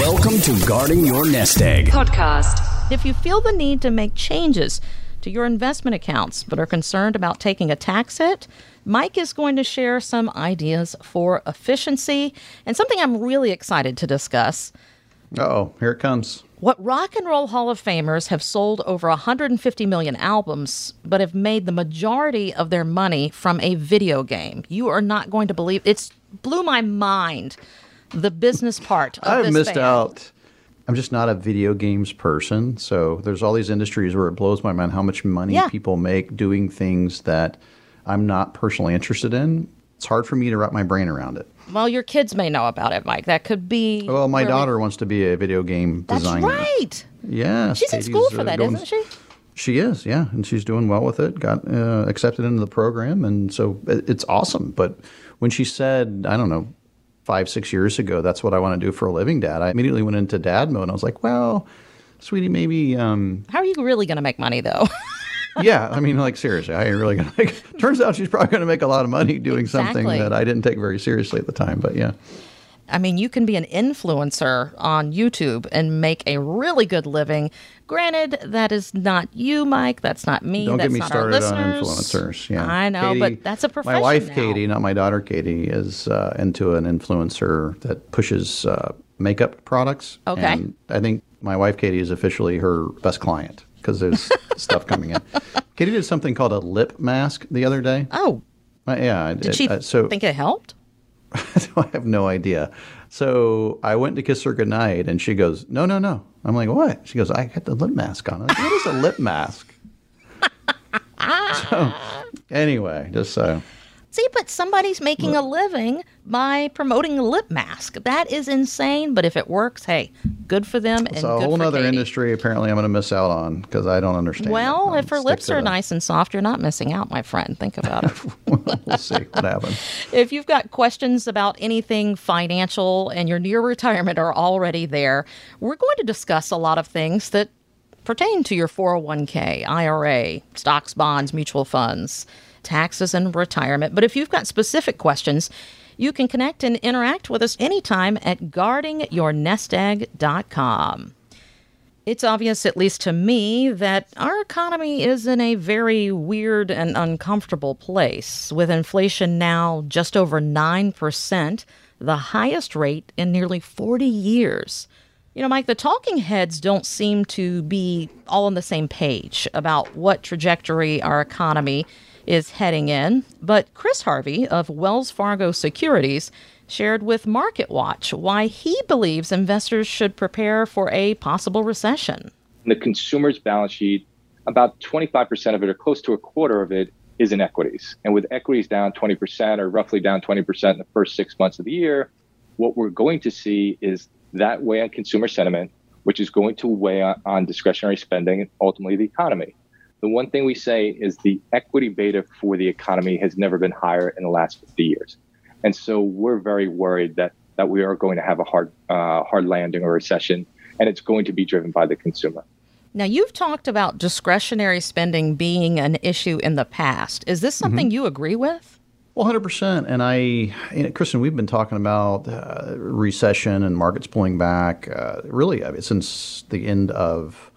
Welcome to Guarding Your Nest Egg podcast. If you feel the need to make changes to your investment accounts but are concerned about taking a tax hit, Mike is going to share some ideas for efficiency and something I'm really excited to discuss. Oh, here it comes. What Rock and Roll Hall of Famers have sold over 150 million albums, but have made the majority of their money from a video game. You are not going to believe it's blew my mind. The business part. Of I've missed band. out. I'm just not a video games person. So there's all these industries where it blows my mind how much money Yeah. people make doing things that I'm not personally interested in. It's hard for me to wrap my brain around it. Well, your kids may know about it, Mike. That could be. Well, my where we- daughter wants to be a video game That's designer. right. Yeah. She's in school for that, isn't she? She is, yeah, and she's doing well with it. Got uh, accepted into the program, and so it- it's awesome. But when she said, I don't know, five six years ago, that's what I want to do for a living, Dad, I immediately went into dad mode. And I was like, well, sweetie, maybe, um, How are you really going to make money, though? yeah. I mean, like seriously, I ain't really gonna make. Turns out she's probably gonna make a lot of money doing something that I didn't take very seriously at the time. But yeah, I mean, you can be an influencer on YouTube and make a really good living. Granted, that is not you, Mike. That's not me. don't that's get me not our started on influencers. Yeah, I know, Katie- but that's a profession. My wife, now. Katie, not my daughter, Katie, is uh, into an influencer that pushes uh, makeup products. Okay. And I think my wife, Katie, is officially her best client because there's stuff coming in. Katie did something called a lip mask the other day. Oh, Uh, yeah. I did she uh, so think it helped? I have no idea. So I went to kiss her goodnight, and she goes, "No, no, no." I'm like, "What?" She goes, "I got the lip mask on." Like, what is a lip mask? so anyway, just so See, but somebody's making a living by promoting a lip mask. That is insane. But if it works, hey, good for them and it's a good whole other industry. Apparently, I'm going to miss out on because I don't understand. Well, if her lips are the- nice and soft, you're not missing out, my friend. Think about it. we'll see what happens. If you've got questions about anything financial and you're near retirement or already there, we're going to discuss a lot of things that pertain to your 401k, IRA, stocks, bonds, mutual funds, taxes, and retirement. But if you've got specific questions, you can connect and interact with us anytime at guardingyournestegg.com. It's obvious, at least to me, that our economy is in a very weird and uncomfortable place, with inflation now just over 9%, the highest rate in nearly 40 years. You know, Mike, the talking heads don't seem to be all on the same page about what trajectory our economy is heading in. But Chris Harvey of Wells Fargo Securities shared with MarketWatch why he believes investors should prepare for a possible recession. the consumer's balance sheet, about 25% of it or close to a quarter of it is in equities. And with equities down 20% or roughly down 20% in the first six months of the year, what we're going to see is that weigh on consumer sentiment, which is going to weigh on, on discretionary spending and ultimately the economy. The one thing we say is the equity beta for the economy has never been higher in the last 50 years. And so we're very worried that, that we are going to have a hard, uh, hard landing or recession, and it's going to be driven by the consumer. Now, you've talked about discretionary spending being an issue in the past. Is this something you agree with? Well, hundred percent. And I, you know, Kristen, we've been talking about uh, recession and markets pulling back uh, really uh, since the end of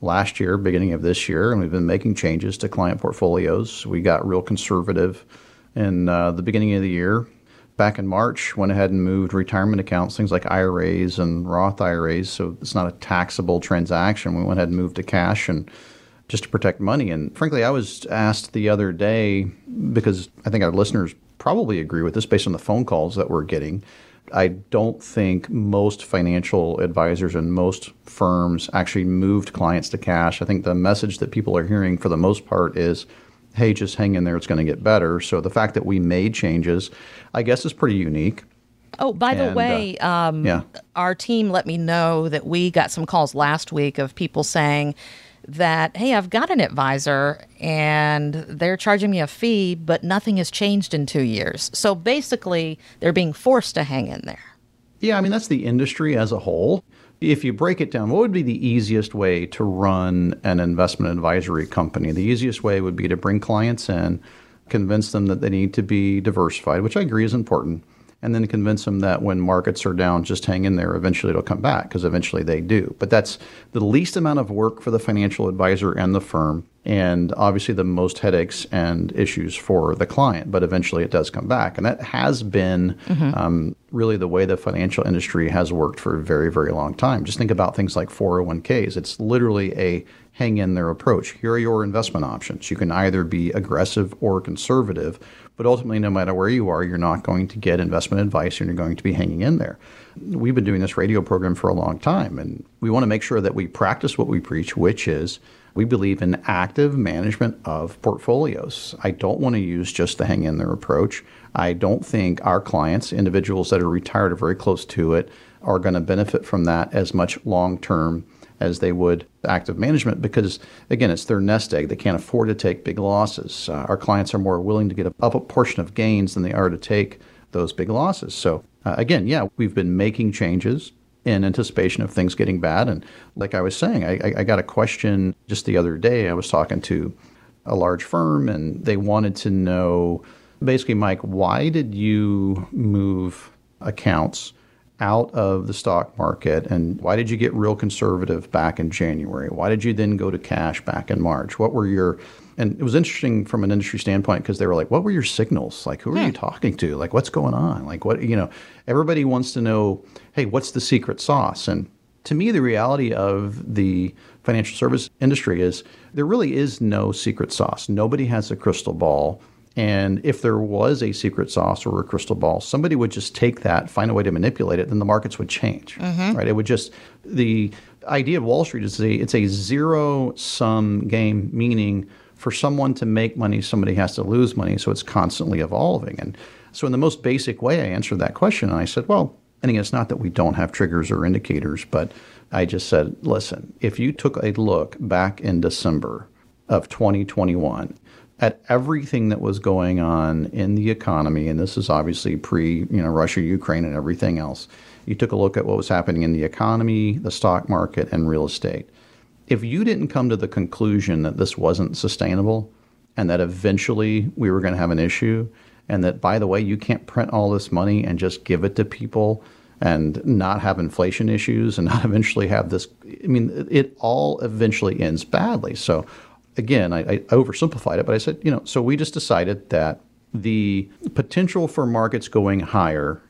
last year, beginning of this year, and we've been making changes to client portfolios. We got real conservative in uh, the beginning of the year. Back in March, went ahead and moved retirement accounts, things like IRAs and Roth IRAs, so it's not a taxable transaction. We went ahead and moved to cash and just to protect money. And frankly, I was asked the other day because I think our listeners probably agree with this based on the phone calls that we're getting. I don't think most financial advisors and most firms actually moved clients to cash. I think the message that people are hearing for the most part is, hey, just hang in there, it's going to get better. So the fact that we made changes, I guess, is pretty unique. Oh, by the And, uh, way, um, yeah. our team let me know that we got some calls last week of people saying that, hey, I've got an advisor and they're charging me a fee, but nothing has changed in two years. So basically, they're being forced to hang in there. Yeah, I mean, that's the industry as a whole. If you break it down, what would be the easiest way to run an investment advisory company? The easiest way would be to bring clients in, convince them that they need to be diversified, which I agree is important, and then convince them that when markets are down, just hang in there. Eventually it'll come back because eventually they do. But that's the least amount of work for the financial advisor and the firm, and obviously the most headaches and issues for the client. But eventually it does come back. And that has been mm-hmm. um, really the way the financial industry has worked for a very, very long time. Just think about things like 401ks. It's literally a hang in there approach. Here are your investment options. You can either be aggressive or conservative but ultimately, no matter where you are, you're not going to get investment advice and you're going to be hanging in there. We've been doing this radio program for a long time, and we want to make sure that we practice what we preach, which is we believe in active management of portfolios. I don't want to use just the hang in there approach. I don't think our clients, individuals that are retired or very close to it, are going to benefit from that as much long term as they would active management because, again, it's their nest egg. They can't afford to take big losses. Uh, our clients are more willing to get up a portion of gains than they are to take those big losses. So, uh, again, yeah, we've been making changes in anticipation of things getting bad. And like I was saying, I, I got a question just the other day. I was talking to a large firm and they wanted to know basically, Mike, why did you move accounts? Out of the stock market and why did you get real conservative back in January? Why did you then go to cash back in March? What were your and it was interesting from an industry standpoint because they were like, what were your signals? Like, who are you hmm. talking to? Like, what's going on? Like, what, you know, everybody wants to know, hey, what's the secret sauce? And to me, the reality of the financial service industry is there really is no secret sauce. Nobody has a crystal ball. And if there was a secret sauce or a crystal ball, somebody would just take that, find a way to manipulate it, then the markets would change. Mm-hmm. Right? It would just the idea of Wall Street is a, it's a zero sum game, meaning for someone to make money, somebody has to lose money, so it's constantly evolving. And so, in the most basic way, I answered that question, and I said, well, I think it's not that we don't have triggers or indicators, but I just said, listen, if you took a look back in December of 2021 at everything that was going on in the economy, and this is obviously pre, you know, Russia, Ukraine, and everything else. You took a look at what was happening in the economy, the stock market, and real estate. If you didn't come to the conclusion that this wasn't sustainable and that eventually we were going to have an issue, and that, by the way, you can't print all this money and just give it to people and not have inflation issues and not eventually have this, I mean, it all eventually ends badly. So again, I, I oversimplified it, but I said, you know, so we just decided that the potential for markets going higher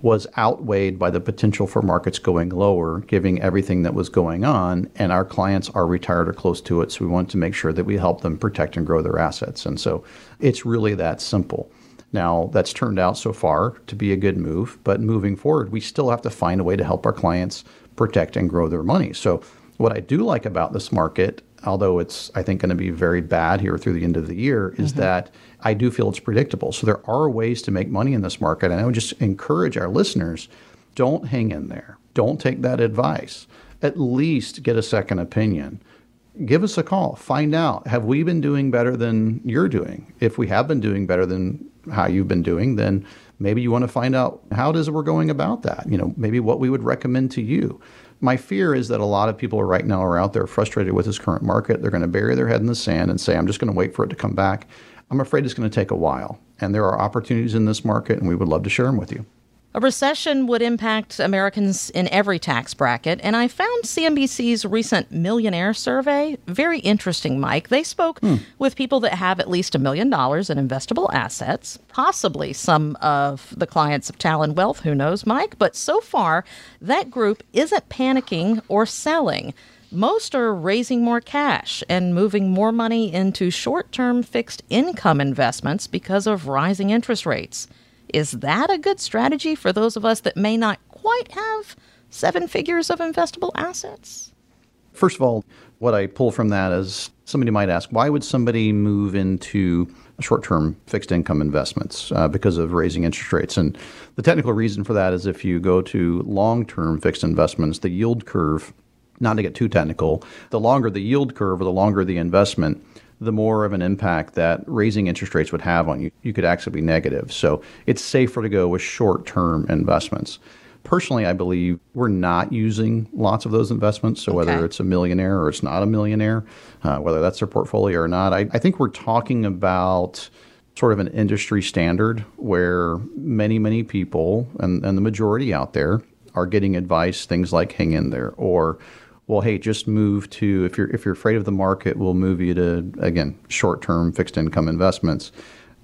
was outweighed by the potential for markets going lower, giving everything that was going on. And our clients are retired or close to it. So we want to make sure that we help them protect and grow their assets. And so it's really that simple. Now, that's turned out so far to be a good move, but moving forward, we still have to find a way to help our clients protect and grow their money. So, what I do like about this market although it's I think going to be very bad here through the end of the year, is mm-hmm. that I do feel it's predictable. So there are ways to make money in this market, and I would just encourage our listeners: don't hang in there, don't take that advice. At least get a second opinion. Give us a call. Find out have we been doing better than you're doing? If we have been doing better than how you've been doing, then maybe you want to find out how it is we're going about that. You know, maybe what we would recommend to you my fear is that a lot of people right now are out there frustrated with this current market. They're going to bury their head in the sand and say, I'm just going to wait for it to come back. I'm afraid it's going to take a while. And there are opportunities in this market, and we would love to share them with you. A recession would impact Americans in every tax bracket, and I found CNBC's recent millionaire survey very interesting, Mike. They spoke hmm. with people that have at least a million dollars in investable assets, possibly some of the clients of Talon Wealth, who knows, Mike? But so far, that group isn't panicking or selling. Most are raising more cash and moving more money into short term fixed income investments because of rising interest rates. Is that a good strategy for those of us that may not quite have seven figures of investable assets? First of all, what I pull from that is somebody might ask, why would somebody move into short term fixed income investments uh, because of raising interest rates? And the technical reason for that is if you go to long term fixed investments, the yield curve, not to get too technical, the longer the yield curve or the longer the investment, the more of an impact that raising interest rates would have on you. You could actually be negative. So it's safer to go with short term investments. Personally, I believe we're not using lots of those investments. So whether it's a millionaire or it's not a millionaire, uh, whether that's their portfolio or not, I, I think we're talking about sort of an industry standard where many, many people and, and the majority out there are getting advice, things like hang in there or well, hey, just move to if you're if you're afraid of the market, we'll move you to again short-term fixed income investments.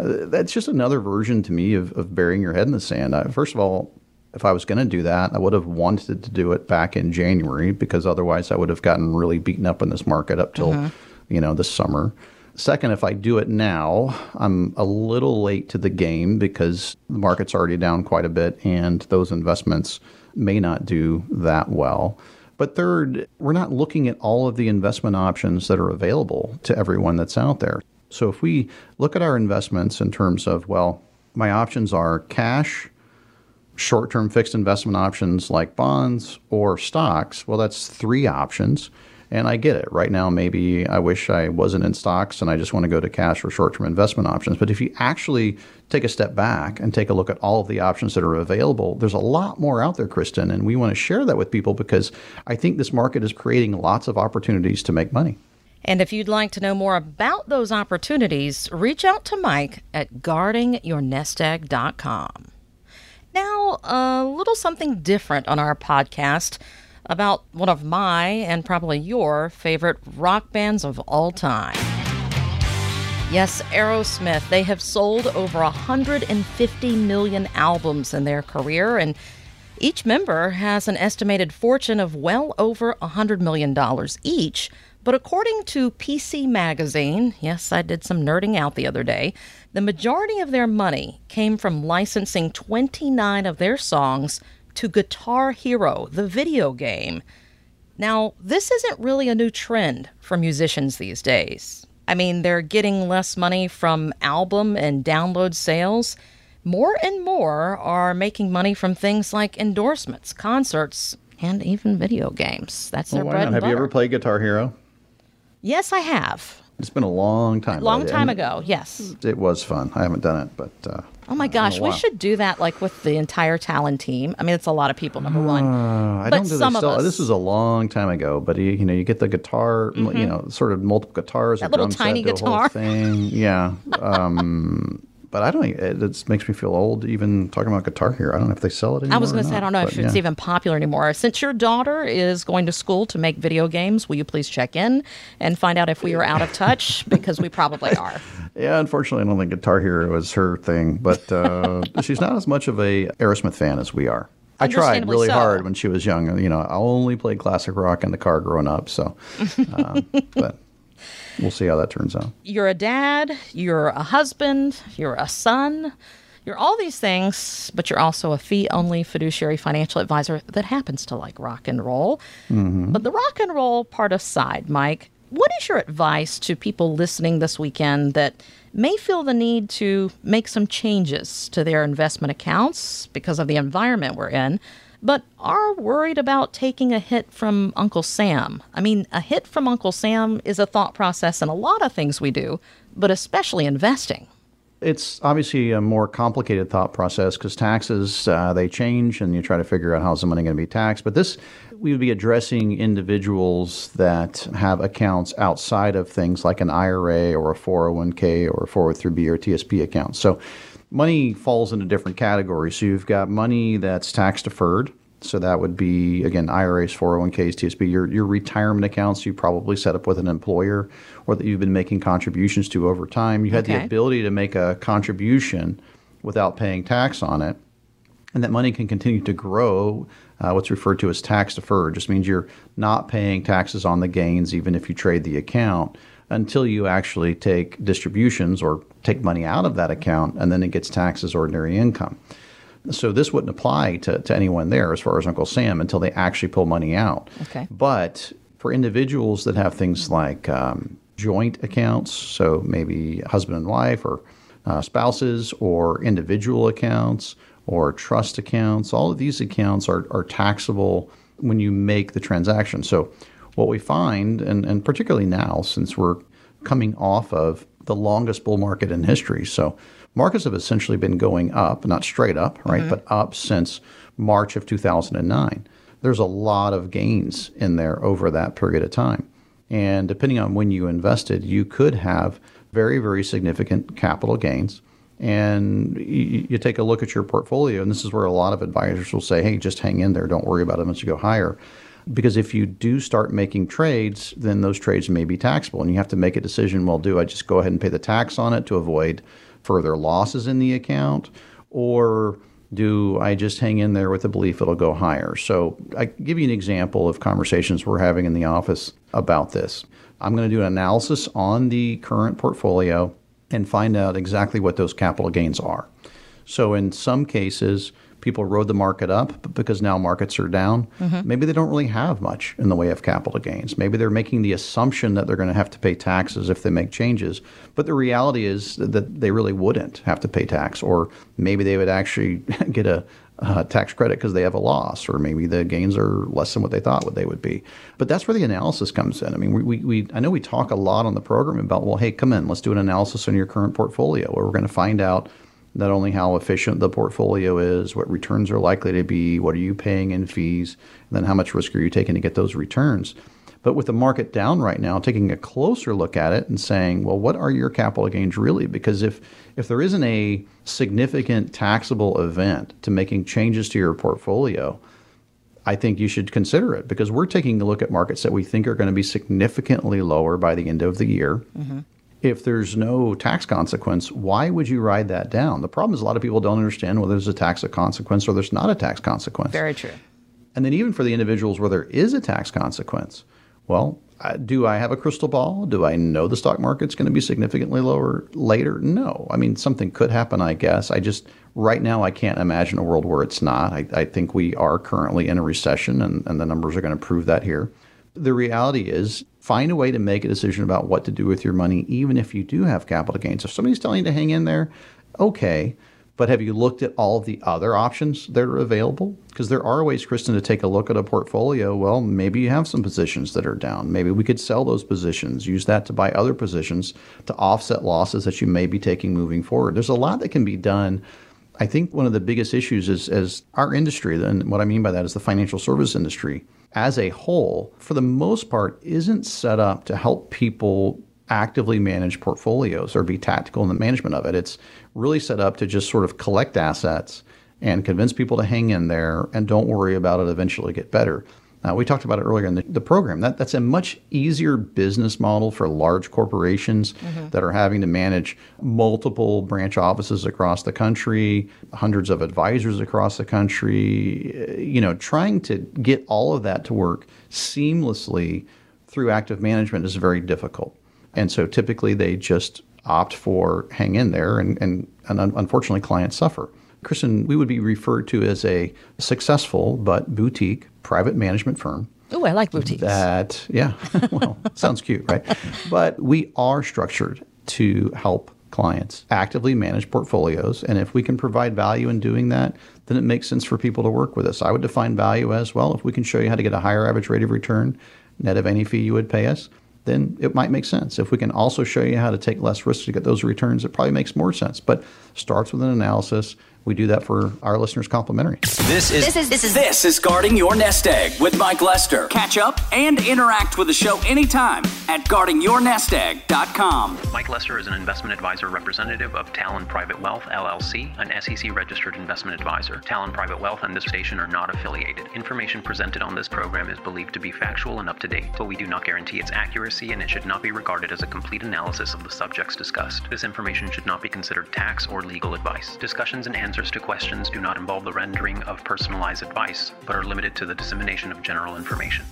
Uh, that's just another version to me of, of burying your head in the sand. I, first of all, if I was going to do that, I would have wanted to do it back in January because otherwise I would have gotten really beaten up in this market up till mm-hmm. you know this summer. Second, if I do it now, I'm a little late to the game because the market's already down quite a bit and those investments may not do that well. But third, we're not looking at all of the investment options that are available to everyone that's out there. So if we look at our investments in terms of, well, my options are cash, short term fixed investment options like bonds or stocks, well, that's three options. And I get it. Right now, maybe I wish I wasn't in stocks and I just want to go to cash or short term investment options. But if you actually take a step back and take a look at all of the options that are available, there's a lot more out there, Kristen. And we want to share that with people because I think this market is creating lots of opportunities to make money. And if you'd like to know more about those opportunities, reach out to Mike at guardingyournestegg.com. Now, a little something different on our podcast about one of my and probably your favorite rock bands of all time. Yes, Aerosmith. They have sold over 150 million albums in their career, and each member has an estimated fortune of well over $100 million each. But according to PC Magazine, yes, I did some nerding out the other day, the majority of their money came from licensing 29 of their songs to Guitar Hero, the video game. Now, this isn't really a new trend for musicians these days. I mean, they're getting less money from album and download sales. More and more are making money from things like endorsements, concerts, and even video games. That's their well, bread and butter. Have you ever played Guitar Hero? Yes, I have. It's been a long time. Long time ago, yes. It was fun. I haven't done it, but uh, Oh my gosh, we should do that like with the entire Talon team. I mean, it's a lot of people. Number one, uh, I but don't do some us. This was a long time ago, but you, you know, you get the guitar, mm-hmm. you know, sort of multiple guitars, that little tiny guitar thing. Yeah. Um, but I don't. It, it makes me feel old even talking about Guitar Hero. I don't know if they sell it anymore. I was going to say I don't know if yeah. it's even popular anymore. Since your daughter is going to school to make video games, will you please check in and find out if we are out of touch because we probably are. Yeah, unfortunately, I don't think Guitar Hero is her thing, but uh, she's not as much of a Aerosmith fan as we are. I tried really so. hard when she was young. You know, I only played classic rock in the car growing up. So, uh, but we'll see how that turns out. You're a dad, you're a husband, you're a son, you're all these things, but you're also a fee only fiduciary financial advisor that happens to like rock and roll. Mm-hmm. But the rock and roll part aside, Mike, what is your advice to people listening this weekend that may feel the need to make some changes to their investment accounts because of the environment we're in? But are worried about taking a hit from Uncle Sam. I mean, a hit from Uncle Sam is a thought process in a lot of things we do, but especially investing. It's obviously a more complicated thought process because taxes uh, they change, and you try to figure out how's the money going to be taxed. But this, we would be addressing individuals that have accounts outside of things like an IRA or a 401k or a 403b or TSP account. So money falls into different categories. So you've got money that's tax deferred. So that would be again IRAs, 401ks, TSP, your your retirement accounts you probably set up with an employer or that you've been making contributions to over time. You had okay. the ability to make a contribution without paying tax on it. And that money can continue to grow. Uh, what's referred to as tax deferred just means you're not paying taxes on the gains even if you trade the account until you actually take distributions or take money out of that account and then it gets taxed as ordinary income. So this wouldn't apply to, to anyone there as far as Uncle Sam until they actually pull money out. Okay. But for individuals that have things like um, joint accounts, so maybe husband and wife or uh, spouses or individual accounts or trust accounts, all of these accounts are, are taxable when you make the transaction. So what we find, and, and particularly now, since we're coming off of the longest bull market in history. So markets have essentially been going up, not straight up, right, mm-hmm. but up since March of 2009. There's a lot of gains in there over that period of time. And depending on when you invested, you could have very, very significant capital gains. And you, you, take a look at your portfolio, and this is where a lot of advisors will say, hey, just hang in there. Don't worry about it once you go higher. Because if you do start making trades, then those trades may be taxable. And you have to make a decision well, do I just go ahead and pay the tax on it to avoid further losses in the account? Or do I just hang in there with the belief it'll go higher? So I give you an example of conversations we're having in the office about this. I'm going to do an analysis on the current portfolio and find out exactly what those capital gains are. So in some cases, people rode the market up, but because now markets are down, mm-hmm. maybe they don't really have much in the way of capital gains. Maybe they're making the assumption that they're going to have to pay taxes if they make changes, but the reality is that they really wouldn't have to pay tax, or maybe they would actually get a, uh, tax credit because they have a loss, or maybe the gains are less than what they thought what they would be. But that's where the analysis comes in. I mean, we, we, we, I know we talk a lot on the program about, well, hey, come in, let's do an analysis on your current portfolio, where we're going to find out not only how efficient the portfolio is, what returns are likely to be, what are you paying in fees, and then how much risk are you taking to get those returns. But with the market down right now, taking a closer look at it and saying, well, what are your capital gains really? Because if if there isn't a significant taxable event to making changes to your portfolio, I think you should consider it because we're taking a look at markets that we think are going to be significantly lower by the end of the year. Mm-hmm if there's no tax consequence, why would you ride that down? The problem is a lot of people don't understand whether there's a tax consequence or there's not a tax consequence. Very true. And then even for the individuals where there is a tax consequence, well, uh, do I have a crystal ball? Do I know the stock market's going to be significantly lower later? No. I mean, something could happen, I guess. I just, right now, I can't imagine a world where it's not. I, I think we are currently in a recession, and, and the numbers are going to prove that here. The reality is, find a way to make a decision about what to do with your money, even if you do have capital gains. If somebody's telling you to hang in there, okay. But have you looked at all of the other options that are available? Because there are ways, Kristen, to take a look at a portfolio. Well, maybe you have some positions that are down. Maybe we could sell those positions, use that to buy other positions to offset losses that you may be taking moving forward. There's a lot that can be done. I think one of the biggest issues is as our industry, and what I mean by that is the financial service industry as a whole, for the most part, isn't set up to help people actively manage portfolios or be tactical in the management of it. It's really set up to just sort of collect assets and convince people to hang in there and don't worry about it eventually get better. Uh, we talked about it earlier in the, the program. That, that's a much easier business model for large corporations mm-hmm. that are having to manage multiple branch offices across the country, hundreds of advisors across the country. You know, trying to get all of that to work seamlessly through active management is very difficult. And so typically they just opt for hang in there, and, and, and unfortunately, clients suffer. Kristen, we would be referred to as a successful but boutique private management firm. Oh, I like boutiques. That, yeah, well, sounds cute, right? But we are structured to help clients actively manage portfolios. And if we can provide value in doing that, then it makes sense for people to work with us. I would define value as well. If we can show you how to get a higher average rate of return, net of any fee you would pay us, then it might make sense. If we can also show you how to take less risk to get those returns, it probably makes more sense. But starts with an analysis we do that for our listeners complimentary. This is this is this is this is guarding your nest egg with Mike Lester. Catch up and interact with the show anytime at guardingyournestegg.com. Mike Lester is an investment advisor representative of Talon Private Wealth LLC, an SEC registered investment advisor. Talon Private Wealth and this station are not affiliated. Information presented on this program is believed to be factual and up to date, but we do not guarantee its accuracy and it should not be regarded as a complete analysis of the subjects discussed. This information should not be considered tax or legal advice. Discussions and answers to questions do not involve the rendering of personalized advice, but are limited to the dissemination of general information.